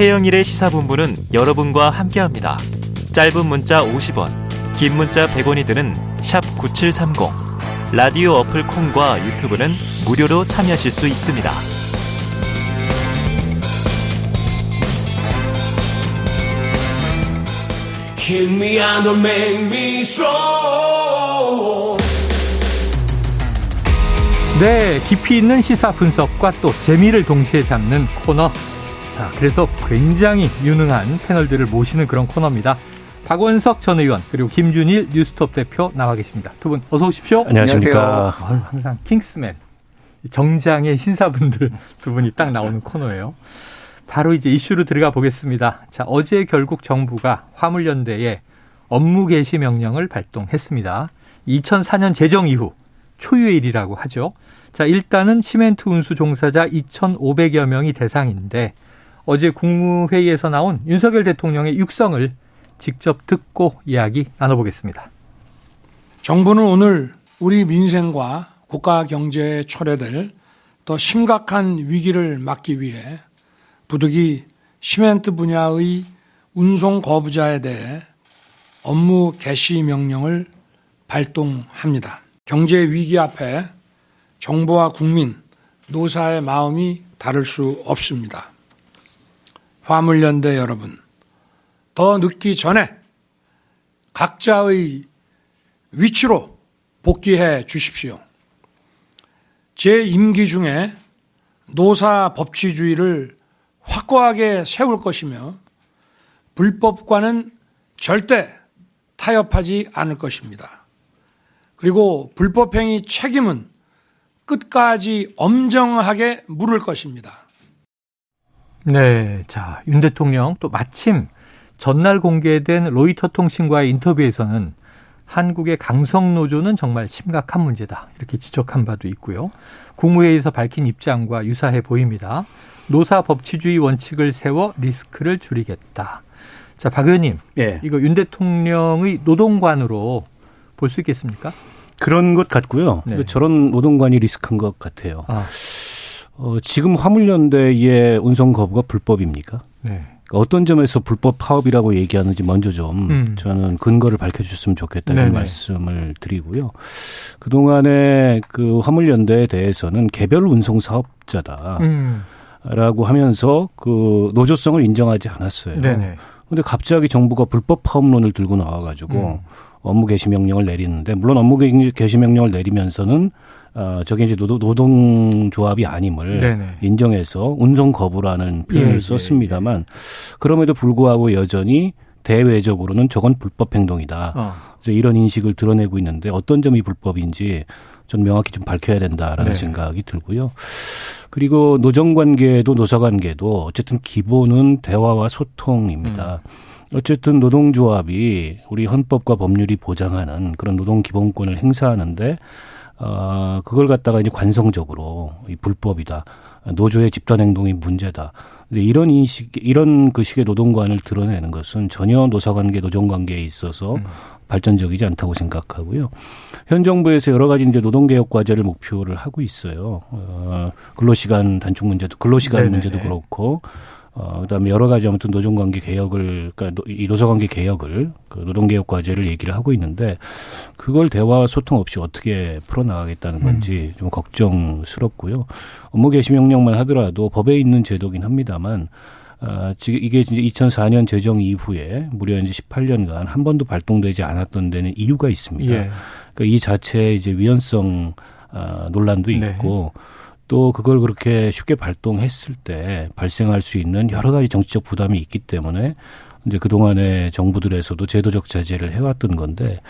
최영일의 시사본부는 여러분과 함께합니다. 짧은 문자 50원, 긴 문자 100원이 드는 9730. 라디오 어플 콩과 유튜브는 무료로 참여하실 수 있습니다. 네, 깊이 있는 시사 분석과 또 재미를 동시에 잡는 코너. 자, 그래서 굉장히 유능한 패널들을 모시는 그런 코너입니다. 박원석 전 의원 그리고 김준일 뉴스톱 대표 나와 계십니다. 두 분 어서 오십시오. 안녕하십니까. 안녕하세요. 항상 킹스맨 정장의 신사분들 두 분이 딱 나오는 코너예요. 바로 이제 이슈로 들어가 보겠습니다. 자, 어제 결국 정부가 화물연대에 업무 개시 명령을 발동했습니다. 2004년 제정 이후 초유의 일이라고 하죠. 자, 일단은 시멘트 운수 종사자 2,500여 명이 대상인데 어제 국무회의에서 나온 윤석열 대통령의 육성을 직접 듣고 이야기 나눠보겠습니다. 정부는 오늘 우리 민생과 국가 경제에 초래될 더 심각한 위기를 막기 위해 부득이 시멘트 분야의 운송 거부자에 대해 업무 개시 명령을 발동합니다. 경제 위기 앞에 정부와 국민, 노사의 마음이 다를 수 없습니다. 화물연대 여러분, 더 늦기 전에 각자의 위치로 복귀해 주십시오. 제 임기 중에 노사 법치주의를 확고하게 세울 것이며 불법과는 절대 타협하지 않을 것입니다. 그리고 불법행위 책임은 끝까지 엄정하게 물을 것입니다. 네. 자, 윤 대통령 또 마침 전날 공개된 로이터 통신과의 인터뷰에서는 한국의 강성 노조는 정말 심각한 문제다. 이렇게 지적한 바도 있고요. 국무회의에서 밝힌 입장과 유사해 보입니다. 노사 법치주의 원칙을 세워 리스크를 줄이겠다. 자, 박 의원님. 네. 이거 윤 대통령의 노동관으로 볼 수 있겠습니까? 그런 것 같고요. 네. 저런 노동관이 리스크인 것 같아요. 아. 어, 지금 화물연대의 운송 거부가 불법입니까? 네. 어떤 점에서 불법 파업이라고 얘기하는지 먼저 좀 음. 저는 근거를 밝혀주셨으면 좋겠다는 네네. 말씀을 드리고요. 그동안에 그 화물연대에 대해서는 개별 운송 사업자다. 음. 라고 하면서 그 노조성을 인정하지 않았어요. 네네. 근데 갑자기 정부가 불법 파업론을 들고 나와가지고 음. 업무 개시 명령을 내리는데 물론 업무 개시 명령을 내리면서는 어, 저게 이제 노동, 노동조합이 아님을 네네. 인정해서 운송 거부라는 표현을 예, 예 썼습니다만 예, 예. 그럼에도 불구하고 여전히 대외적으로는 저건 불법 행동이다. 어. 이제 이런 인식을 드러내고 있는데 어떤 점이 불법인지 좀 명확히 좀 밝혀야 된다라는 네. 생각이 들고요. 그리고 노정 관계도 노사 관계도 어쨌든 기본은 대화와 소통입니다. 음. 어쨌든 노동조합이 우리 헌법과 법률이 보장하는 그런 노동 기본권을 행사하는데 어, 그걸 갖다가 이제 관성적으로 이 불법이다. 노조의 집단 행동이 문제다. 근데 이런 인식, 이런 그 식의 노동관을 드러내는 것은 전혀 노사관계, 노정관계에 있어서 음. 발전적이지 않다고 생각하고요. 현 정부에서 여러 가지 이제 노동개혁 과제를 목표를 하고 있어요. 어, 근로시간 단축 문제도, 근로시간 네네. 문제도 그렇고, 어, 그다음에 여러 가지 아무튼 노동관계 개혁을 그러니까 이 노사관계 개혁을 그 노동개혁 과제를 얘기를 하고 있는데 그걸 대화 소통 없이 어떻게 풀어나가겠다는 건지 음. 좀 걱정스럽고요. 업무 개시 명령만 하더라도 법에 있는 제도긴 합니다만 아, 지금 이게 이제 2004년 제정 이후에 무려 이제 18년간 한 번도 발동되지 않았던 데는 이유가 있습니다. 예. 그러니까 이 자체에 이제 위헌성 아, 논란도 네. 있고 네. 또 그걸 그렇게 쉽게 발동했을 때 발생할 수 있는 여러 가지 정치적 부담이 있기 때문에 이제 그동안의 정부들에서도 제도적 자제를 해왔던 건데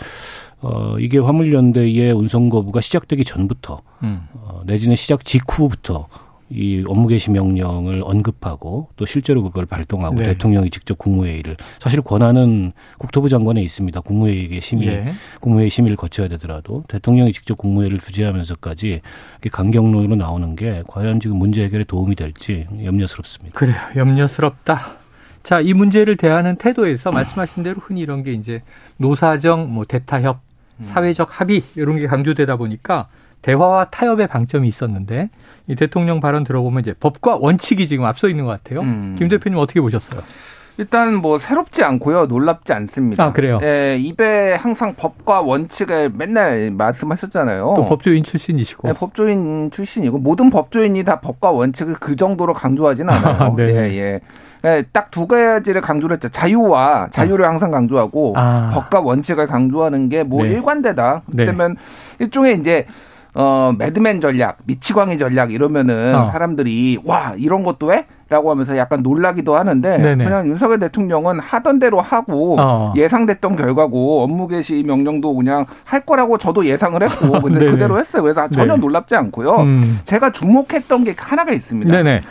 어 이게 화물연대의 운송 거부가 시작되기 전부터 음. 어, 내지는 시작 직후부터 이 업무 개시 명령을 언급하고 또 실제로 그걸 발동하고 네. 대통령이 직접 국무회의를 사실 권한은 국토부 장관에 있습니다. 국무회의의 심의, 예. 국무회의 심의를 거쳐야 되더라도 대통령이 직접 국무회의를 주재하면서까지 강경론으로 나오는 게 과연 지금 문제 해결에 도움이 될지 염려스럽습니다. 그래요. 염려스럽다. 자, 이 문제를 대하는 태도에서 말씀하신 대로 흔히 이런 게 이제 노사정, 뭐 대타협, 음. 사회적 합의 이런 게 강조되다 보니까 대화와 타협의 방점이 있었는데 이 대통령 발언 들어보면 이제 법과 원칙이 지금 앞서 있는 것 같아요. 음. 김 대표님 어떻게 보셨어요? 일단 뭐 새롭지 않고요. 놀랍지 않습니다. 아, 그래요? 예, 입에 항상 법과 원칙을 맨날 말씀하셨잖아요. 또 법조인 출신이시고. 예, 법조인 출신이고 모든 법조인이 다 법과 원칙을 그 정도로 강조하지는 않아요. 네. 예, 예. 예, 딱 두 가지를 강조를 했죠. 자유와 자유를 항상 강조하고 아. 법과 원칙을 강조하는 게뭐 네. 일관되다. 그러면 네. 일종의 이제 어 매드맨 전략, 미치광이 전략 이러면은 어. 사람들이 와 이런 것도 해? 라고 하면서 약간 놀라기도 하는데 네네. 그냥 윤석열 대통령은 하던 대로 하고 어. 예상됐던 결과고 업무 개시 명령도 그냥 할 거라고 저도 예상을 했고 근데 그대로 했어요. 그래서 전혀 네. 놀랍지 않고요. 음. 제가 주목했던 게 하나가 있습니다. 네네.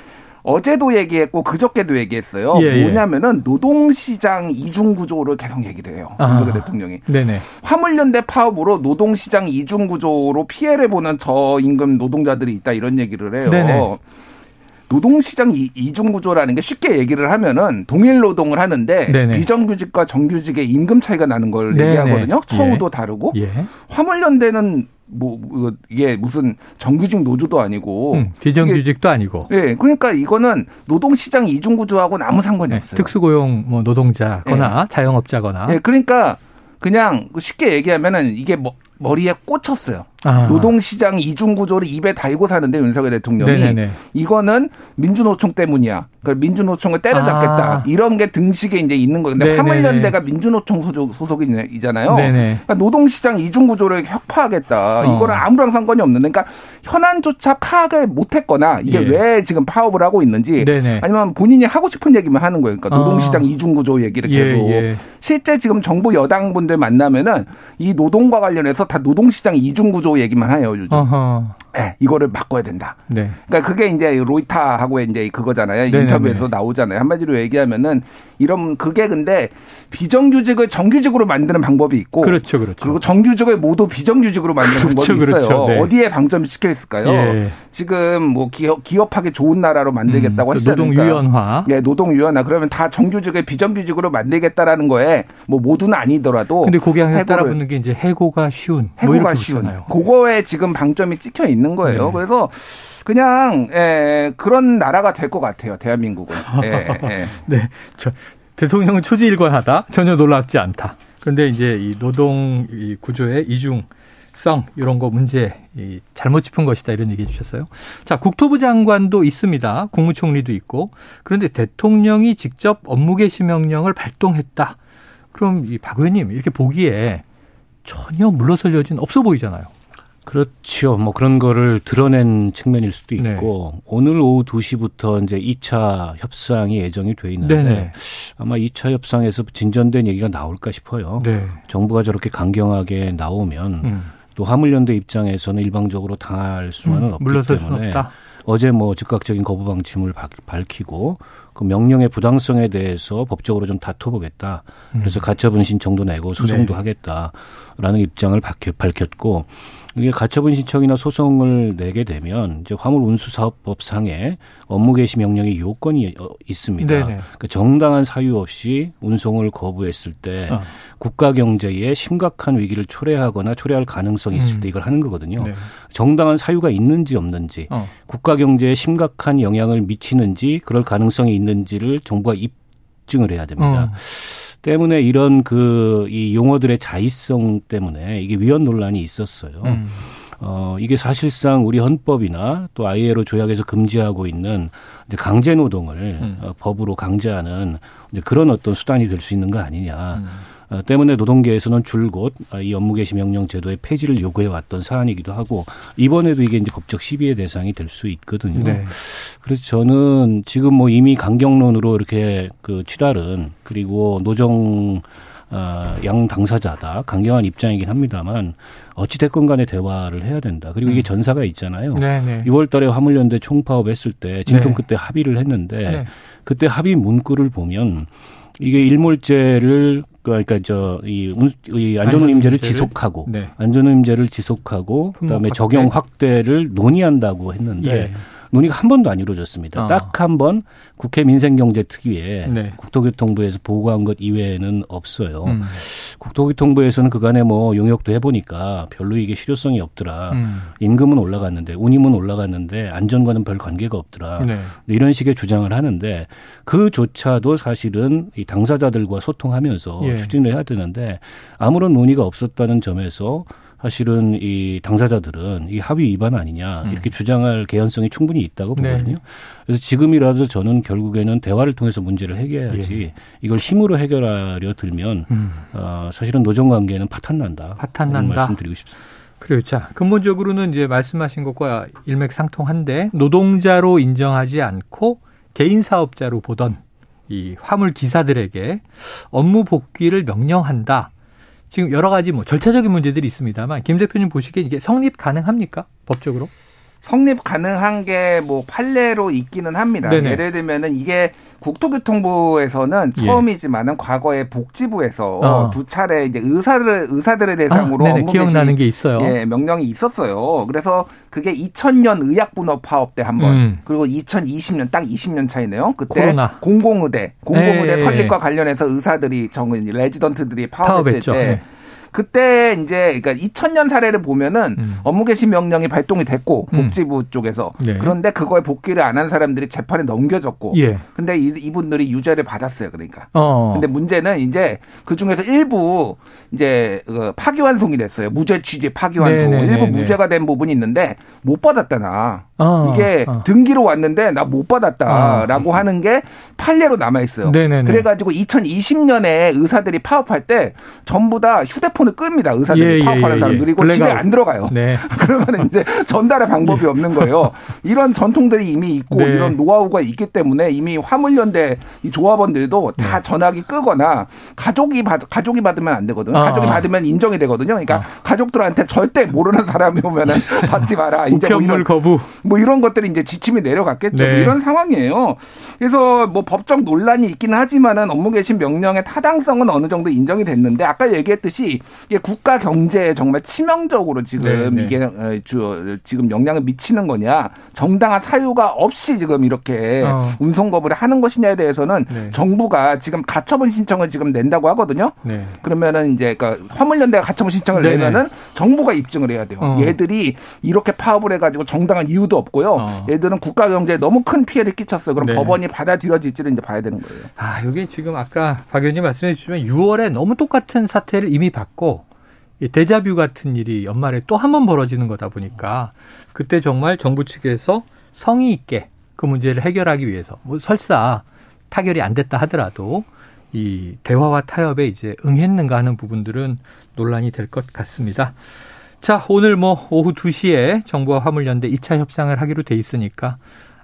어제도 얘기했고 그저께도 얘기했어요. 예, 예. 뭐냐면은 노동시장 이중 구조를 계속 얘기를 해요. 아, 윤석열 대통령이. 네네. 화물연대 파업으로 노동시장 이중 구조로 피해를 보는 저임금 노동자들이 있다 이런 얘기를 해요. 네네. 노동시장 이중 구조라는 게 쉽게 얘기를 하면은 동일 노동을 하는데 네네. 비정규직과 정규직의 임금 차이가 나는 걸 네네. 얘기하거든요. 처우도 예. 다르고 예. 화물연대는 뭐, 뭐 이게 무슨 정규직 노조도 아니고 음, 비정규직도 아니고. 예. 네, 그러니까 이거는 노동시장 이중 구조하고는 아무 상관이 네, 없어요. 특수고용 뭐 노동자거나 네. 자영업자거나. 예. 네, 그러니까 그냥 쉽게 얘기하면은 이게 뭐 머리에 꽂혔어요. 아. 노동시장 이중 구조를 입에 달고 사는데 윤석열 대통령이 네네네. 이거는 민주노총 때문이야. 그 민주노총을 때려잡겠다. 아. 이런 게 등식에 이제 있는 거근데 화물연대가 민주노총 소속, 소속이잖아요. 그러니까 노동시장 이중 구조를 혁파하겠다. 어. 이거는 아무런 상관이 없는. 그러니까 현안조차 파악을 못했거나 이게 예. 왜 지금 파업을 하고 있는지 네네. 아니면 본인이 하고 싶은 얘기만 하는 거예요. 그러니까 노동시장 어. 이중 구조 얘기를 예, 계속 예, 예. 실제 지금 정부 여당 분들 만나면은 이 노동과 관련해서 다 노동시장 이중 구조 얘기만 해요 요즘. 어허. 네, 이거를 바꿔야 된다. 네. 그러니까 그게 이제 로이타하고 이제 그거잖아요. 네네네. 인터뷰에서 나오잖아요. 한마디로 얘기하면은 이런 그게 근데 비정규직을 정규직으로 만드는 방법이 있고 그렇죠, 그렇죠. 그리고 정규직을 모두 비정규직으로 만드는 그렇죠, 방법이 있어요. 그렇죠. 네. 어디에 방점이 찍혀 있을까요? 예. 지금 뭐 기업 기업하기 좋은 나라로 만들겠다고 음, 하시잖아요. 노동 유연화. 네, 노동 유연화. 그러면 다 정규직을 비정규직으로 만들겠다라는 거에 뭐 모두는 아니더라도 근데 거기에 따라 붙는 게 이제 해고가 쉬운 뭐 해고가 뭐 쉬운. 그거에 지금 방점이 찍혀 있는 있는 거예요. 네. 그래서 그냥 예, 그런 나라가 될 것 같아요. 대한민국은. 예, 예. 네, 저 대통령은 초지일관하다 전혀 놀랍지 않다. 그런데 이제 이 노동 이 구조의 이중 성 이런 거 문제 이 잘못 짚은 것이다 이런 얘기해 주셨어요. 자, 국토부 장관도 있습니다. 국무총리도 있고. 그런데 대통령이 직접 업무 개시 명령을 발동했다. 그럼 이 박 의원님 이렇게 보기에 전혀 물러설 여지는 없어 보이잖아요. 그렇죠. 뭐 그런 거를 드러낸 측면일 수도 네. 있고 네. 오늘 오후 2시부터 이제 2차 협상이 예정이 돼 있는데 네네. 아마 2차 협상에서 진전된 얘기가 나올까 싶어요. 네. 정부가 저렇게 강경하게 나오면 음. 또 화물연대 입장에서는 일방적으로 당할 수만은 음, 없기 때문에 어제 뭐 즉각적인 거부 방침을 밝히고 그 명령의 부당성에 대해서 법적으로 좀 다퉈보겠다. 그래서 음. 가처분 신청도 내고 소송도 네. 하겠다라는 입장을 밝혔고 이게 가처분 신청이나 소송을 내게 되면 이제 화물 운수 사업법 상에 업무 개시 명령의 요건이 어, 있습니다. 그러니까 정당한 사유 없이 운송을 거부했을 때 어. 국가 경제에 심각한 위기를 초래하거나 초래할 가능성이 있을 음. 때 이걸 하는 거거든요. 네. 정당한 사유가 있는지 없는지 어. 국가 경제에 심각한 영향을 미치는지 그럴 가능성이 있는지를 정부가 입증을 해야 됩니다. 어. 때문에 이런 그 이 용어들의 자의성 때문에 이게 위헌 논란이 있었어요. 음. 어, 이게 사실상 우리 헌법이나 또 ILO 조약에서 금지하고 있는 이제 강제 노동을 음. 어, 법으로 강제하는 이제 그런 어떤 수단이 될 수 있는 거 아니냐. 음. 어, 때문에 노동계에서는 줄곧 아, 이 업무 개시 명령 제도의 폐지를 요구해 왔던 사안이기도 하고 이번에도 이게 이제 법적 시비의 대상이 될 수 있거든요. 네. 그래서 저는 지금 뭐 이미 강경론으로 이렇게 그 취달은 그리고 노정 어, 양 당사자다 강경한 입장이긴 합니다만 어찌 됐건 간에 대화를 해야 된다. 그리고 이게 음. 전사가 있잖아요. 네네. 2월달에 화물연대 총파업 했을 때 진통 네. 그때 합의를 했는데 네. 그때 합의 문구를 보면 이게 일몰제를 그러니까 저이 이 안전운임제를 지속하고 네. 안전운임제를 지속하고 그다음에 적용 확대를 논의한다고 했는데 예. 논의가 한 번도 안 이루어졌습니다. 어. 딱한 번 국회 민생경제특위에 네. 국토교통부에서 보고한 것 이외에는 없어요. 음. 국토교통부에서는 그간에 뭐 용역도 해보니까 별로 이게 실효성이 없더라. 음. 임금은 올라갔는데 운임은 올라갔는데 안전과는 별 관계가 없더라. 네. 이런 식의 주장을 하는데 그조차도 사실은 이 당사자들과 소통하면서 예. 추진을 해야 되는데 아무런 논의가 없었다는 점에서 사실은 이 당사자들은 이 합의 위반 아니냐 음. 이렇게 음. 주장할 개연성이 충분히 있다고 네. 보거든요. 네. 그래서 지금이라도 저는 결국에는 대화를 통해서 문제를 해결해야지 예. 이걸 힘으로 해결하려 들면 음. 어, 사실은 노정 관계는 파탄 난다. 파탄 난다. 말씀드리고 싶습니다. 그래요. 자, 근본적으로는 이제 말씀하신 것과 일맥상통한데 노동자로 인정하지 않고 개인 사업자로 보던 이 화물 기사들에게 업무 복귀를 명령한다. 지금 여러 가지 뭐 절차적인 문제들이 있습니다만 김 대표님 보시기에 이게 성립 가능합니까? 법적으로? 성립 가능한 게 뭐 판례로 있기는 합니다. 네네. 예를 들면은 이게 국토교통부에서는 예. 처음이지만은 과거에 복지부에서 어. 두 차례 이제 의사들 의사들의 대상으로 아, 기억나는 게 있어요. 예, 명령이 있었어요. 그래서 그게 2000년 의약분업 파업 때 한 번, 음. 그리고 2020년 딱 20년 차이네요. 그때 코로나. 공공의대, 공공의대 네. 설립과 관련해서 의사들이 정은 레지던트들이 파업했을 파업했죠. 때. 네. 그때 이제 그러니까 2000년 사례를 보면은 음. 업무 개시 명령이 발동이 됐고 음. 복지부 음. 쪽에서 네. 그런데 그거에 복귀를 안 한 사람들이 재판에 넘겨졌고 예. 근데 이, 분들이 유죄를 받았어요 그러니까 어. 근데 문제는 이제 그 중에서 일부 이제 그 파기환송이 됐어요 무죄 취지 파기환송 네네네네. 일부 무죄가 된 부분이 있는데 못 받았다나 어. 이게 어. 등기로 왔는데 나 못 받았다라고 어. 하는 게 판례로 남아 있어요 그래 가지고 2020년에 의사들이 파업할 때 전부 다 휴대폰 핸드폰을 끕니다. 의사들이 예, 예 파업하는 예, 사람들이 이거 집에 안 들어가요. 네. 그러면 이제 전달의 방법이 예. 없는 거예요. 이런 전통들이 이미 있고 네. 이런 노하우가 있기 때문에 이미 화물연대 이 조합원들도 다 네. 전화기 끄거나 가족이 받 가족이 받으면 안 되거든요. 아. 가족이 받으면 인정이 되거든요. 그러니까 아. 가족들한테 절대 모르는 사람이 오면은 받지 마라. 이제 뭐 이런 거부 뭐 이런 것들이 이제 지침이 내려갔겠죠. 네. 뭐 이런 상황이에요. 그래서 뭐 법적 논란이 있기는 하지만은 업무 개신 명령의 타당성은 어느 정도 인정이 됐는데 아까 얘기했듯이 이게 국가 경제에 정말 치명적으로 지금 네, 네. 이게 어, 주, 지금 영향을 미치는 거냐 정당한 사유가 없이 지금 이렇게 어. 운송 거부를 하는 것이냐에 대해서는 네. 정부가 지금 가처분 신청을 지금 낸다고 하거든요. 네. 그러면은 이제 그러니까 화물연대가 가처분 신청을 네네. 내면은 정부가 입증을 해야 돼요. 어. 얘들이 이렇게 파업을 해가지고 정당한 이유도 없고요. 어. 얘들은 국가 경제에 너무 큰 피해를 끼쳤어요. 그럼 네. 법원이 받아들여질지를 이제 봐야 되는 거예요. 아 여기 지금 아까 박 의원님 말씀해 주시면 6월에 너무 똑같은 사태를 이미 봤고 있고 데자뷰 같은 일이 연말에 또 한 번 벌어지는 거다 보니까 그때 정말 정부 측에서 성의 있게 그 문제를 해결하기 위해서 뭐 설사 타결이 안 됐다 하더라도 이 대화와 타협에 이제 응했는가 하는 부분들은 논란이 될 것 같습니다. 자, 오늘 뭐 오후 2시에 정부와 화물연대 2차 협상을 하기로 돼 있으니까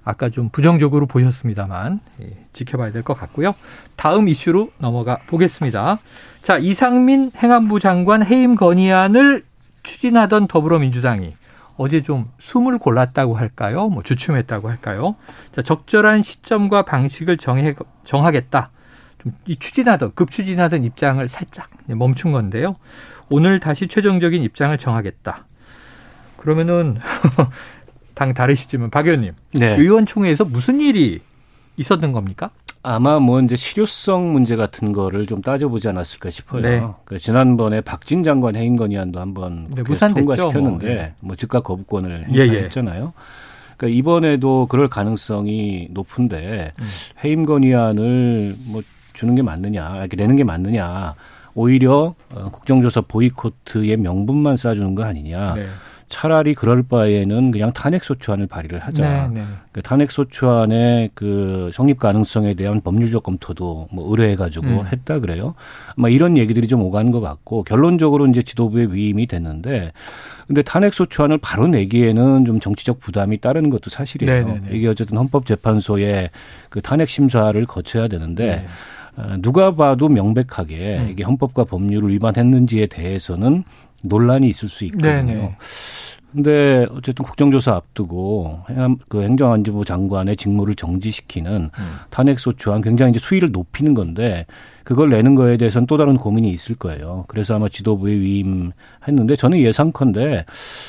아까 좀 부정적으로 보셨습니다만 예, 지켜봐야 될 것 같고요. 다음 이슈로 넘어가 보겠습니다. 자, 이상민 행안부 장관 해임 건의안을 추진하던 더불어민주당이 어제 좀 숨을 골랐다고 할까요? 뭐 주춤했다고 할까요? 자, 적절한 시점과 방식을 정해, 정하겠다. 좀 이 추진하던, 급추진하던 입장을 살짝 멈춘 건데요. 오늘 다시 최종적인 입장을 정하겠다. 그러면은 당 다르시지만 박 의원님, 네. 의원총회에서 무슨 일이 있었던 겁니까? 아마 뭐 이제 실효성 문제 같은 거를 좀 따져보지 않았을까 싶어요. 네. 그러니까 지난번에 박진 장관 해임 건의안도 한번 네, 통과시켰는데 뭐, 예. 뭐 즉각 거부권을 행사했잖아요. 예, 예. 그러니까 이번에도 그럴 가능성이 높은데 음. 해임 건의안을 뭐 주는 게 맞느냐, 이렇게 내는 게 맞느냐. 오히려 어, 국정조사 보이코트의 명분만 쌓아주는 거 아니냐. 네. 차라리 그럴 바에는 그냥 탄핵소추안을 발의를 하자. 네, 네. 그 탄핵소추안의 그 성립 가능성에 대한 법률적 검토도 뭐 의뢰해가지고 음. 했다 그래요. 뭐 이런 얘기들이 좀 오가는 것 같고 결론적으로 이제 지도부의 위임이 됐는데 근데 탄핵소추안을 바로 내기에는 좀 정치적 부담이 따르는 것도 사실이에요. 네네네. 네, 네. 이게 어쨌든 헌법재판소의 그 탄핵 심사를 거쳐야 되는데 네. 어, 누가 봐도 명백하게 음. 이게 헌법과 법률을 위반했는지에 대해서는 논란이 있을 수 있거든요. 네네. 근데 어쨌든 국정조사 앞두고 그 행정안전부 장관의 직무를 정지시키는 음. 탄핵소추안 굉장히 이제 수위를 높이는 건데 그걸 내는 거에 대해서는 또 다른 고민이 있을 거예요. 그래서 아마 지도부에 위임했는데 저는 예상컨대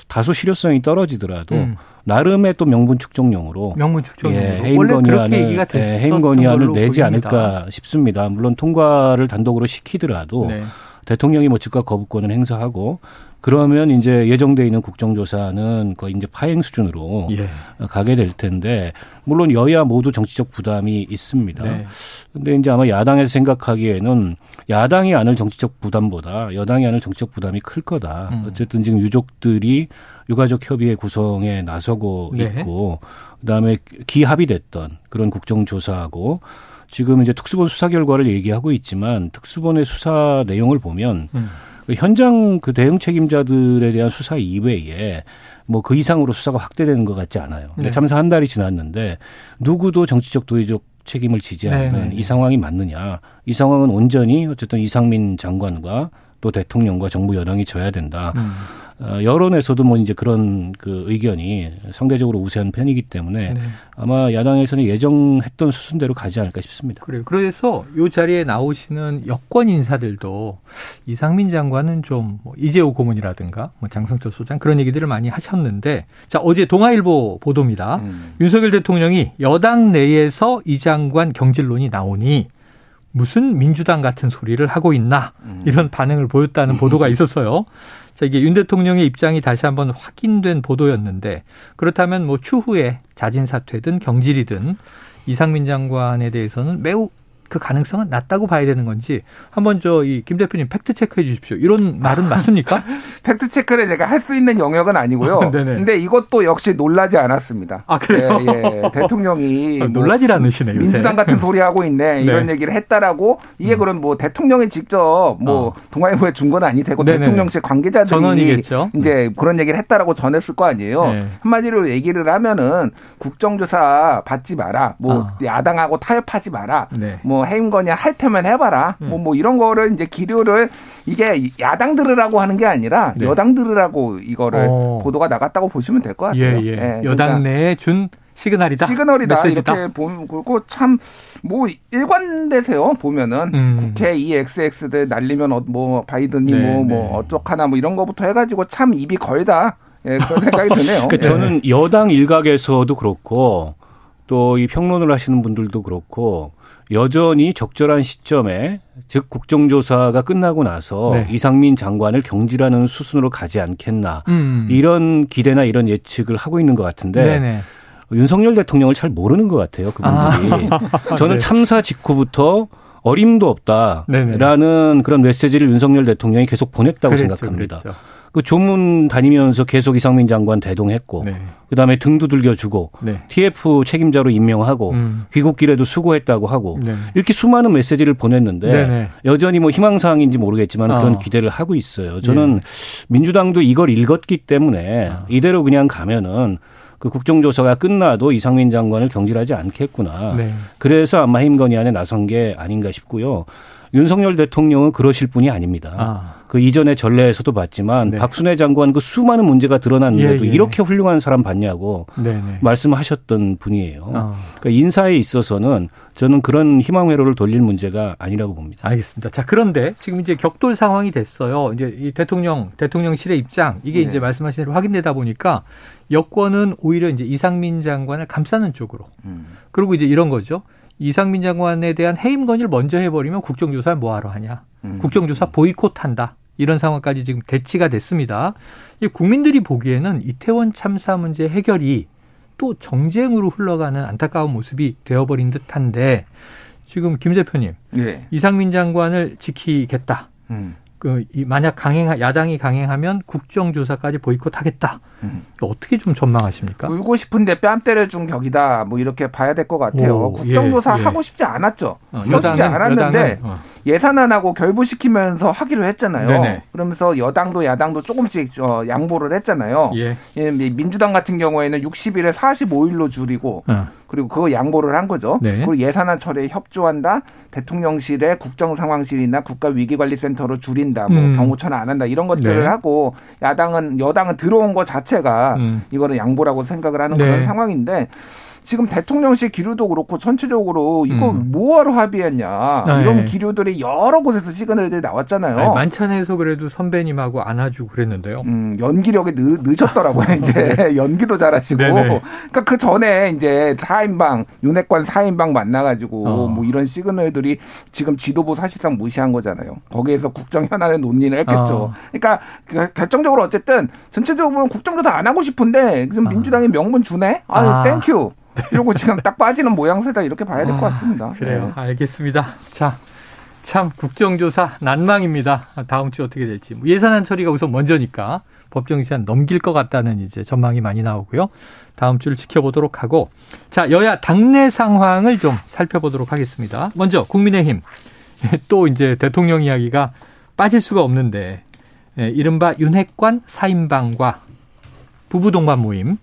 다소 실효성이 떨어지더라도 음. 나름의 또 명분 축적용으로 명분 축적용으로 예, 해임 건의안을 예, 해임 건의안을 내지 보입니다. 않을까 싶습니다. 물론 통과를 단독으로 시키더라도 네. 대통령이 뭐 즉각 거부권을 행사하고 그러면 이제 예정돼 있는 국정조사는 거의 이제 파행 수준으로 예. 가게 될 텐데 물론 여야 모두 정치적 부담이 있습니다. 네. 근데 이제 아마 야당에서 생각하기에는 야당이 안을 정치적 부담보다 여당이 안을 정치적 부담이 클 거다. 음. 어쨌든 지금 유족들이 유가족 협의회 구성에 나서고 네. 있고 그다음에 기합이 됐던 그런 국정조사하고 지금 이제 특수본 수사 결과를 얘기하고 있지만 특수본의 수사 내용을 보면 음. 그 현장 그 대응 책임자들에 대한 수사 이외에 뭐 그 이상으로 수사가 확대되는 것 같지 않아요. 네. 참사 한 달이 지났는데 누구도 정치적 도의적 책임을 지지 않는 네, 네, 네. 이 상황이 맞느냐. 이 상황은 온전히 어쨌든 이상민 장관과 또 대통령과 정부 여당이 져야 된다. 음. 어, 여론에서도 뭐 이제 그런 그 의견이 상대적으로 우세한 편이기 때문에 네. 아마 야당에서는 예정했던 수순대로 가지 않을까 싶습니다. 그래요. 그래서 이 자리에 나오시는 여권 인사들도 이상민 장관은 좀뭐 이재호 고문이라든가 뭐 장성철 소장 그런 얘기들을 많이 하셨는데 자 어제 동아일보 보도입니다. 음. 윤석열 대통령이 여당 내에서 이 장관 경질론이 나오니 무슨 민주당 같은 소리를 하고 있나 음. 이런 반응을 보였다는 보도가 있었어요. 자, 이게 윤 대통령의 입장이 다시 한번 확인된 보도였는데 그렇다면 뭐 추후에 자진 사퇴든 경질이든 이상민 장관에 대해서는 매우 그 가능성은 낮다고 봐야 되는 건지 한번 저 이 김 대표님 fact check해 주십시오. 이런 말은 맞습니까? fact check를 제가 할 수 있는 영역은 아니고요. 근데 이것도 역시 놀라지 않았습니다. 아 그래요? 예, 예. 대통령이 아, 놀라질 않으시네요. 요새. 민주당 같은 소리 하고 있네 네. 이런 얘기를 했다라고 이게 음. 그럼 뭐 대통령이 직접 뭐 어. 동아일보에 준 건 아니 되고 네네. 대통령실 관계자들이 전언이겠죠. 이제 음. 그런 얘기를 했다라고 전했을 거 아니에요. 네. 한마디로 얘기를 하면은 국정조사 받지 마라. 뭐 어. 야당하고 타협하지 마라. 네. 뭐 해임 거냐 할 테면 해봐라. 음. 뭐, 뭐 이런 거를 이제 기류를 이게 야당 들으라고 하는 게 아니라 네. 여당 들으라고 이거를 어. 보도가 나갔다고 보시면 될 것 같아요. 예, 예. 네, 여당 그러니까 내에 준 시그널이다. 시그널이다. 메시지다. 이렇게 보고 참 뭐 일관되세요. 보면은 음. 국회 이 XX들 날리면 어, 뭐 바이든이 뭐뭐 네, 뭐 네. 어쩌하나 뭐 이런 거부터 해가지고 참 입이 걸다. 예, 그런 생각이 드네요. 그러니까 예. 저는 여당 일각에서도 그렇고 또 이 평론을 하시는 분들도 그렇고 여전히 적절한 시점에 즉 국정조사가 끝나고 나서 네. 이상민 장관을 경질하는 수순으로 가지 않겠나 음. 이런 기대나 이런 예측을 하고 있는 것 같은데 네네. 윤석열 대통령을 잘 모르는 것 같아요 그분들이 아. 저는 네. 참사 직후부터 어림도 없다라는 네네. 그런 메시지를 윤석열 대통령이 계속 보냈다고 그랬죠, 생각합니다. 그랬죠. 그 조문 다니면서 계속 이상민 장관 대동했고 네. 그다음에 등도 들겨 주고 네. TF 책임자로 임명하고 음. 귀국길에도 수고했다고 하고 네. 이렇게 수많은 메시지를 보냈는데 네네. 네. 여전히 뭐 희망 사항인지 모르겠지만 아. 그런 기대를 하고 있어요. 저는 네. 민주당도 이걸 읽었기 때문에 아. 이대로 그냥 가면은 그 국정조사가 끝나도 이상민 장관을 경질하지 않겠구나. 네. 그래서 아마 힘건의안에 나선 게 아닌가 싶고요. 윤석열 대통령은 그러실 분이 아닙니다. 아. 그 이전의 전례에서도 봤지만 네. 박순애 장관 그 수많은 문제가 드러났는데도 예, 예. 이렇게 훌륭한 사람 봤냐고 네네. 네. 말씀하셨던 분이에요. 아. 그러니까 인사에 있어서는 저는 그런 희망 회로를 돌릴 문제가 아니라고 봅니다. 알겠습니다. 자 그런데 지금 이제 격돌 상황이 됐어요. 이제 이 대통령 대통령실의 입장 이게 네. 이제 말씀하신 대로 확인되다 보니까 여권은 오히려 이제 이상민 장관을 감싸는 쪽으로. 음. 그리고 이제 이런 거죠. 이상민 장관에 대한 해임 건의를 먼저 해버리면 국정조사 를 뭐하러 하냐. 음. 국정조사 보이콧한다. 이런 상황까지 지금 대치가 됐습니다. 국민들이 보기에는 이태원 참사 문제 해결이 또 정쟁으로 흘러가는 안타까운 모습이 되어버린 듯한데 지금 김 대표님 네. 이상민 장관을 지키겠다. 음. 그 만약 강행 야당이 강행하면 국정조사까지 보이콧하겠다. 음. 어떻게 좀 전망하십니까? 울고 싶은데 뺨 때려준 격이다. 뭐 이렇게 봐야 될 것 같아요. 오, 국정조사 예, 예. 하고 싶지 않았죠. 어, 하고 싶지 않았는데 어. 예산안하고 결부시키면서 하기로 했잖아요. 네네. 그러면서 여당도 야당도 조금씩 어, 양보를 했잖아요. 예. 예 민주당 같은 경우에는 60일에 45일로 줄이고 어. 그리고 그거 양보를 한 거죠. 네. 그리고 예산안 처리에 협조한다. 대통령실의 국정상황실이나 국가위기관리센터로 줄인다. 뭐 음. 경호처는 안 한다. 이런 것들을 네. 하고 야당은 여당은 들어온 것 자체가 음. 이거는 양보라고 생각을 하는 네. 그런 상황인데 지금 대통령실 기류도 그렇고 전체적으로 이거 음. 뭐하러 합의했냐 네. 이런 기류들이 여러 곳에서 시그널들이 나왔잖아요. 아니, 만찬에서 그래도 선배님하고 안아주고 그랬는데요. 음, 연기력이 늘, 늘었더라고요. 이제 연기도 잘하시고. 네네. 그러니까 그 전에 이제 4인방 윤핵관 4인방 만나가지고 어. 뭐 이런 시그널들이 지금 지도부 사실상 무시한 거잖아요. 거기에서 국정 현안의 논의를 했겠죠. 어. 그러니까 그 결정적으로 어쨌든 전체적으로 국정조사 안 하고 싶은데 지금 아. 민주당이 명분 주네. 아유 아. Thank you. 이러고 지금 딱 빠지는 모양새다 이렇게 봐야 될것 아, 같습니다. 그래요. 네. 알겠습니다. 자, 참 국정조사 난망입니다. 다음 주 어떻게 될지 뭐 예산안 처리가 우선 먼저니까 법정 시한 넘길 것 같다는 이제 전망이 많이 나오고요. 다음 주를 지켜보도록 하고 자 여야 당내 상황을 좀 살펴보도록 하겠습니다. 먼저 국민의힘 또 이제 대통령 이야기가 빠질 수가 없는데 예, 이른바 윤핵관 사인방과 부부 동반 모임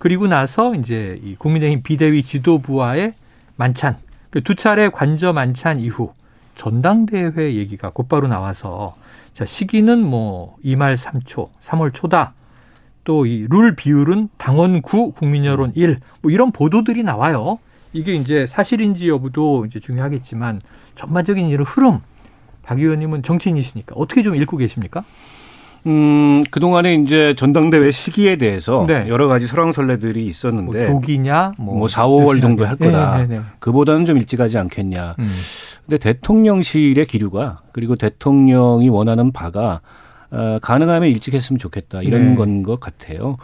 그리고 나서 이제 이 국민의힘 비대위 지도부와의 만찬 그두 차례 관저 만찬 이후 전당대회 얘기가 곧바로 나와서 자 시기는 뭐 2말 3초, 3월 초다. 또 이 룰 비율은 당원 9, 국민 여론 1. 뭐 이런 보도들이 나와요. 이게 이제 사실인지 여부도 이제 중요하겠지만 전반적인 이런 흐름 박 의원님은 정치인이시니까 어떻게 좀 읽고 계십니까? 음, 그동안에 이제 전당대회 시기에 대해서 네. 여러 가지 설왕설래들이 있었는데 뭐 조기냐 뭐, 뭐 4, 5월 정도 할 거다. 네, 네, 네, 그보다는 좀 일찍 하지 않겠냐. 음. 근데 대통령실의 기류가 그리고 대통령이 원하는 바가 어, 가능하면 일찍 했으면 좋겠다. 이런 네. 건것 같아요.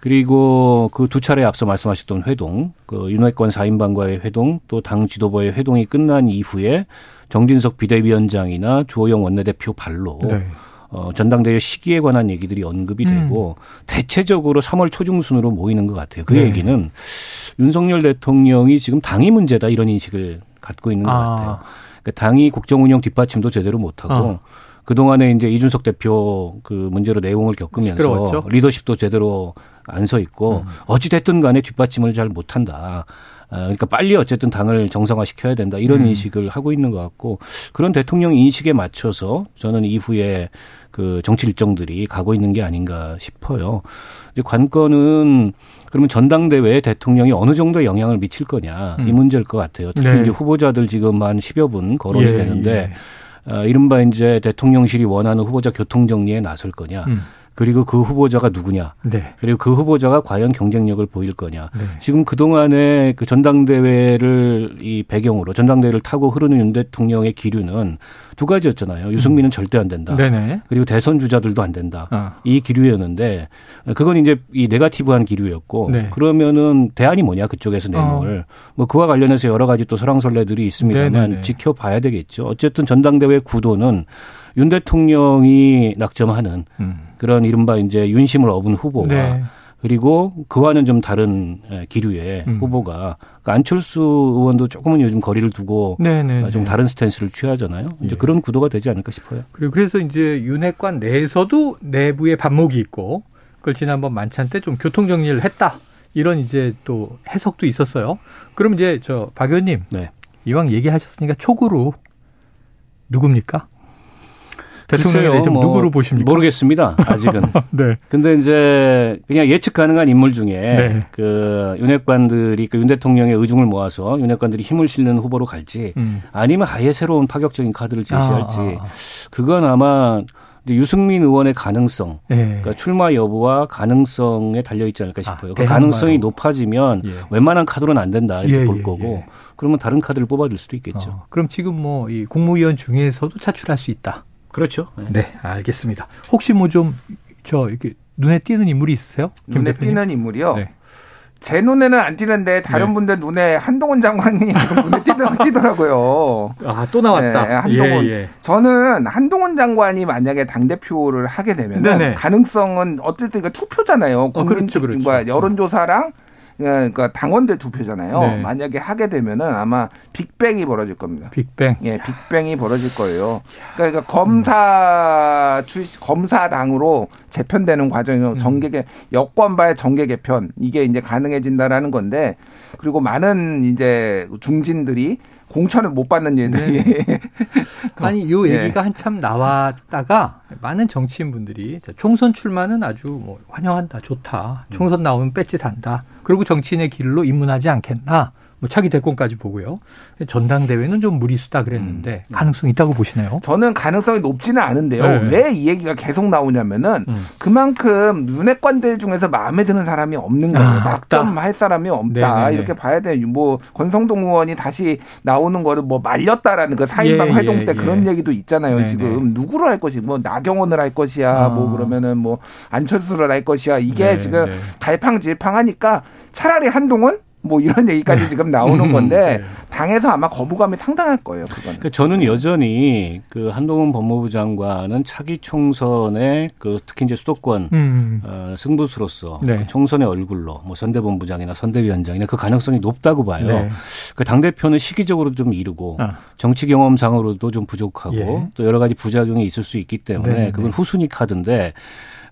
그리고 그 두 차례 앞서 말씀하셨던 회동, 그 윤핵관 4인방과의 회동, 또 당 지도부의 회동이 끝난 이후에 정진석 비대위원장이나 주호영 원내대표 발로 네. 어, 전당대회 시기에 관한 얘기들이 언급이 되고 음. 대체적으로 3월 초중순으로 모이는 것 같아요. 그 네. 얘기는 윤석열 대통령이 지금 당이 문제다 이런 인식을 갖고 있는 것 아. 같아요. 그러니까 당이 국정 운영 뒷받침도 제대로 못하고 아. 그동안에 이제 이준석 대표 그 문제로 내용을 겪으면서 시끄러웠죠? 리더십도 제대로 안 서 있고 음. 어찌됐든 간에 뒷받침을 잘 못한다. 아, 그러니까 빨리 어쨌든 당을 정상화 시켜야 된다 이런 음. 인식을 하고 있는 것 같고 그런 대통령 인식에 맞춰서 저는 이후에 그 정치 일정들이 가고 있는 게 아닌가 싶어요. 이제 관건은 그러면 전당대회에 대통령이 어느 정도 영향을 미칠 거냐 음. 이 문제일 것 같아요. 특히 네. 이제 후보자들 지금 한 10여 분 거론이 예, 되는데 예. 어, 이른바 이제 대통령실이 원하는 후보자 교통 정리에 나설 거냐. 음. 그리고 그 후보자가 누구냐. 네. 그리고 그 후보자가 과연 경쟁력을 보일 거냐. 네. 지금 그동안에 그 전당대회를 이 배경으로 전당대회를 타고 흐르는 윤 대통령의 기류는 두 가지였잖아요. 유승민은 음. 절대 안 된다. 네네. 그리고 대선 주자들도 안 된다. 아. 이 기류였는데 그건 이제 이 네가티브한 기류였고 네. 그러면은 대안이 뭐냐 그쪽에서 내놓을 어. 뭐 그와 관련해서 여러 가지 또 설왕설래들이 있습니다만 네네네. 지켜봐야 되겠죠. 어쨌든 전당대회 구도는 윤 대통령이 낙점하는 음. 그런 이른바 이제 윤심을 얻은 후보가 네. 그리고 그와는 좀 다른 기류의 음. 후보가 그러니까 안철수 의원도 조금은 요즘 거리를 두고 네네네. 네, 좀 네. 다른 스탠스를 취하잖아요. 이제 예. 그런 구도가 되지 않을까 싶어요. 그리고 그래서 이제 윤핵관 내에서도 내부의 반목이 있고 그걸 지난번 만찬 때 좀 교통 정리를 했다. 이런 이제 또 해석도 있었어요. 그럼 이제 저 박 의원님 네. 이왕 얘기하셨으니까 촉으로 누굽니까? 대통령에 대해서 뭐 누구로 보십니까? 모르겠습니다. 아직은. 네. 근데 이제 그냥 예측 가능한 인물 중에 네. 그 윤핵관들이 그 윤 대통령의 의중을 모아서 윤핵관들이 힘을 실는 후보로 갈지 음. 아니면 아예 새로운 파격적인 카드를 제시할지 아, 아, 아. 그건 아마 유승민 의원의 가능성, 네. 그러니까 출마 여부와 가능성에 달려 있지 않을까 싶어요. 아, 그 가능성이 높아지면 예. 웬만한 카드로는 안 된다 이렇게 예, 볼 예, 거고, 예. 그러면 다른 카드를 뽑아줄 수도 있겠죠. 어, 그럼 지금 뭐 이 국무위원 중에서도 차출할 수 있다. 그렇죠. 네, 네 알겠습니다. 혹시 뭐 좀 저 이렇게 눈에 띄는 인물이 있으세요? 눈에 대표님? 띄는 인물이요? 네. 제 눈에는 안 띄는데 다른 네. 분들 눈에 한동훈 장관이 눈에 띄더 라고요. 아, 또 나왔다. 네, 한동훈. 예, 예. 저는 한동훈 장관이 만약에 당 대표를 하게 되면 가능성은 어쨌든 그 투표잖아요. 국민 어, 그렇죠, 그렇죠. 여론조사랑 그러니까 당원들 투표잖아요. 네. 만약에 하게 되면은 아마 빅뱅이 벌어질 겁니다. 빅뱅. 예, 빅뱅이 벌어질 거예요. 그러니까, 검사 출 검사당으로 재편되는 과정이 음. 정계 개 여권바의 정계 개편 이게 이제 가능해진다라는 건데 그리고 많은 이제 중진들이 공천을 못 받는 일들이 네. 아니 요 예. 얘기가 예. 한참 나왔다가 많은 정치인분들이 총선 출마는 아주 뭐 환영한다, 좋다. 총선 나오면 배지 단다. 그리고 정치인의 길로 입문하지 않겠나. 뭐 차기 대권까지 보고요. 전당대회는 좀 무리수다 그랬는데 음. 가능성 있다고 보시나요? 저는 가능성이 높지는 않은데요. 네. 왜이 얘기가 계속 나오냐면은 음. 그만큼 윤핵관들 중에서 마음에 드는 사람이 없는 거예요. 아, 낙점할 사람이 없다. 네네네. 이렇게 봐야 돼요. 뭐 권성동 의원이 다시 나오는 거를 뭐 말렸다라는 그 사인방 예, 활동 예, 때 예. 그런 얘기도 있잖아요. 네네. 지금 누구를 할 것이 뭐 나경원을 할 것이야. 아. 뭐 그러면은 뭐 안철수를 할 것이야. 이게 네네. 지금 갈팡질팡하니까 차라리 한동훈 뭐 이런 얘기까지 네. 지금 나오는 건데 네. 당에서 아마 거부감이 상당할 거예요. 그건. 그러니까 저는 여전히 그 한동훈 법무부 장관은 차기 총선의 그 특히 이제 수도권 음. 어, 승부수로서 네. 그 총선의 얼굴로 뭐 선대본부장이나 선대위원장이나 그 가능성이 높다고 봐요. 네. 그당 대표는 시기적으로 좀 이르고 아. 정치 경험상으로도 좀 부족하고 예. 또 여러 가지 부작용이 있을 수 있기 때문에 네, 네. 그건 후순위 카드인데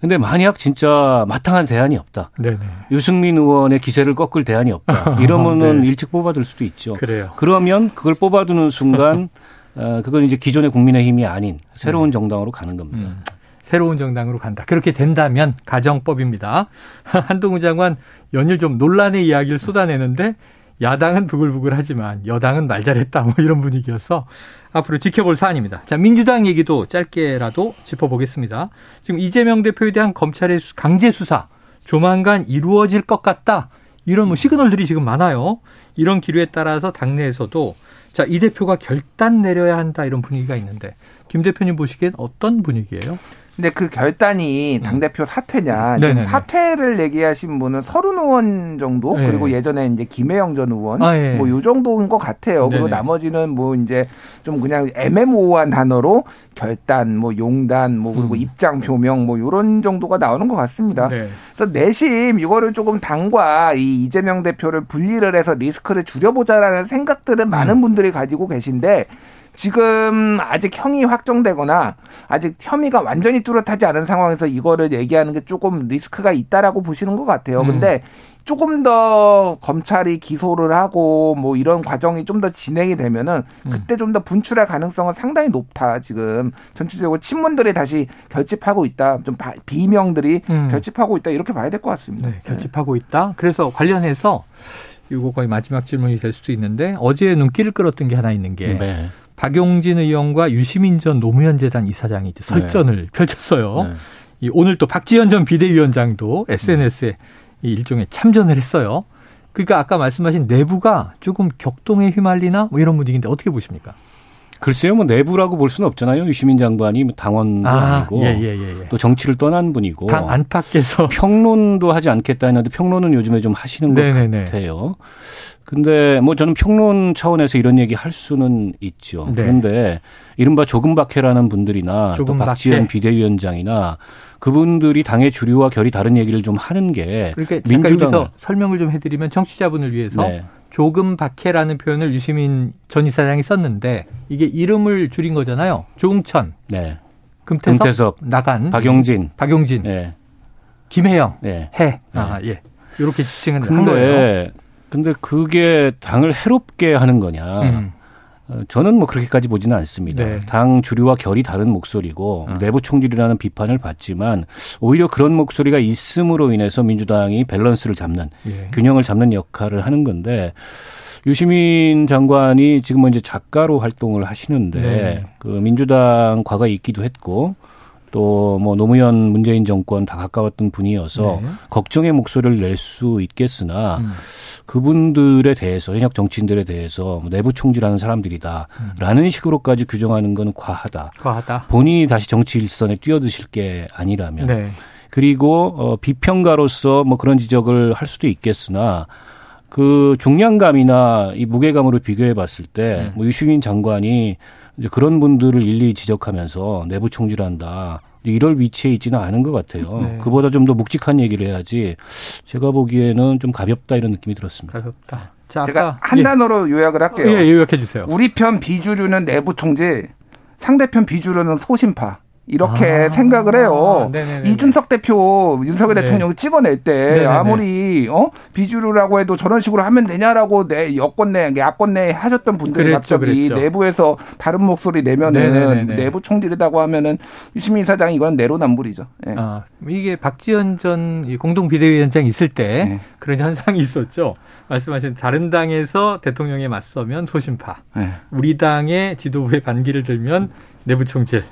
근데 만약 진짜 마땅한 대안이 없다. 네네. 유승민 의원의 기세를 꺾을 대안이 없다. 이러면은 네. 일찍 뽑아둘 수도 있죠. 그래요. 그러면 그걸 뽑아두는 순간 어, 그건 이제 기존의 국민의힘이 아닌 새로운 네. 정당으로 가는 겁니다. 음. 새로운 정당으로 간다. 그렇게 된다면 가정법입니다. 한동훈 장관 연일 좀 논란의 이야기를 쏟아내는데 야당은 부글부글하지만 여당은 말 잘했다 뭐 이런 분위기여서 앞으로 지켜볼 사안입니다. 자 민주당 얘기도 짧게라도 짚어보겠습니다. 지금 이재명 대표에 대한 검찰의 강제 수사 조만간 이루어질 것 같다 이런 뭐 시그널들이 지금 많아요. 이런 기류에 따라서 당내에서도 자 이 대표가 결단 내려야 한다 이런 분위기가 있는데 김 대표님 보시기엔 어떤 분위기예요? 근데 그 결단이 음. 당대표 사퇴냐. 지금 사퇴를 얘기하신 분은 서른 의원 정도 네. 그리고 예전에 이제 김혜영 전 의원 아, 예. 뭐요 정도인 것 같아요. 네네. 그리고 나머지는 뭐 이제 좀 그냥 애매모호한 단어로 결단, 뭐 용단, 뭐 그리고 음. 입장 표명 뭐 요런 정도가 나오는 것 같습니다. 네. 그래서 내심 이거를 조금 당과 이 이재명 대표를 분리를 해서 리스크를 줄여보자라는 생각들은 많은 음. 분들이 가지고 계신데 지금 아직 형이 확정되거나 아직 혐의가 완전히 뚜렷하지 않은 상황에서 이거를 얘기하는 게 조금 리스크가 있다라고 보시는 것 같아요. 음. 근데 조금 더 검찰이 기소를 하고 뭐 이런 과정이 좀 더 진행이 되면은 음. 그때 좀 더 분출할 가능성은 상당히 높다. 지금 전체적으로 친문들이 다시 결집하고 있다. 좀 비명들이 음. 결집하고 있다. 이렇게 봐야 될 것 같습니다. 네, 결집하고 있다. 그래서 관련해서 이거 거의 마지막 질문이 될 수도 있는데 어제 눈길을 끌었던 게 하나 있는 게 네. 박용진 의원과 유시민 전 노무현 재단 이사장이 설전을 네. 펼쳤어요. 네. 이 오늘 또 박지원 전 비대위원장도 SNS에 이 일종의 참전을 했어요. 그러니까 아까 말씀하신 내부가 조금 격동에 휘말리나 뭐 이런 분위기인데 어떻게 보십니까? 글쎄요, 뭐 내부라고 볼 수는 없잖아요. 유시민 장관이 뭐 당원도 아, 니고 예, 예, 예, 예, 또 정치를 떠난 분이고 당 안팎에서 평론도 하지 않겠다 했는데 평론은 요즘에 좀 하시는 것 네네네. 같아요. 근데 뭐 저는 평론 차원에서 이런 얘기 할 수는 있죠. 네. 그런데 이른바 조금 박해라는 분들이나 조금 또 박지원 비대위원장이나 그분들이 당의 주류와 결이 다른 얘기를 좀 하는 게 그러니까 민주당 설명을 좀 해드리면 청취자분을 위해서 네. 조금 박해라는 표현을 유시민 전 이사장이 썼는데 이게 이름을 줄인 거잖아요. 조웅천, 네. 금태섭, 금태섭 나간, 박용진, 박용진, 네. 김혜영, 네. 해, 아 네. 예. 이렇게 지칭은 한 거예요. 근데 그게 당을 해롭게 하는 거냐? 음. 어, 저는 뭐 그렇게까지 보지는 않습니다. 네. 당 주류와 결이 다른 목소리고 어. 내부 총질이라는 비판을 받지만 오히려 그런 목소리가 있음으로 인해서 민주당이 밸런스를 잡는 예. 균형을 잡는 역할을 하는 건데 유시민 장관이 지금 뭐 이제 작가로 활동을 하시는데 네. 그 민주당 과거에 있기도 했고 또 뭐 노무현 문재인 정권 다 가까웠던 분이어서 네. 걱정의 목소리를 낼 수 있겠으나 음. 그분들에 대해서 현역 정치인들에 대해서 뭐 내부 총질하는 사람들이다라는 음. 식으로까지 규정하는 건 과하다. 과하다. 본인이 다시 정치 일선에 뛰어드실 게 아니라면. 네. 그리고 어 비평가로서 뭐 그런 지적을 할 수도 있겠으나 그 중량감이나 이 무게감으로 비교해 봤을 때뭐 음. 유시민 장관이 이제 그런 분들을 일일이 지적하면서 내부 총질한다. 이럴 위치에 있지는 않은 것 같아요. 네. 그보다 좀 더 묵직한 얘기를 해야지 제가 보기에는 좀 가볍다 이런 느낌이 들었습니다. 가볍다. 자, 제가 한 예. 단어로 요약을 할게요. 예, 요약해 주세요. 우리 편 비주류는 내부 총질, 상대편 비주류는 소심파. 이렇게 아, 생각을 해요. 네네네네. 이준석 대표 윤석열 네. 대통령이 찍어낼 때 네네네. 아무리 어 비주류라고 해도 저런 식으로 하면 되냐라고 내 여권 내 야권 내 하셨던 분들이 그랬죠, 갑자기 그랬죠. 내부에서 다른 목소리 내면은 네네네네. 내부 총질이라고 하면은 유시민 사장이 이건 내로남불이죠. 네. 아, 이게 박지원 전 공동 비대위원장 있을 때 네. 그런 현상이 있었죠. 말씀하신 다른 당에서 대통령에 맞서면 소심파, 네. 우리 당의 지도부의 반기를 들면 내부 총질.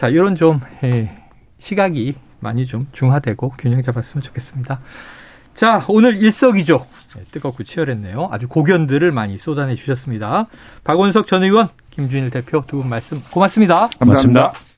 자, 이런 좀 예, 시각이 많이 좀 중화되고 균형 잡았으면 좋겠습니다. 자, 오늘 일석이조 네, 뜨겁고 치열했네요. 아주 고견들을 많이 쏟아내 주셨습니다. 박원석 전 의원, 김준일 대표 두 분 말씀 고맙습니다. 고맙습니다.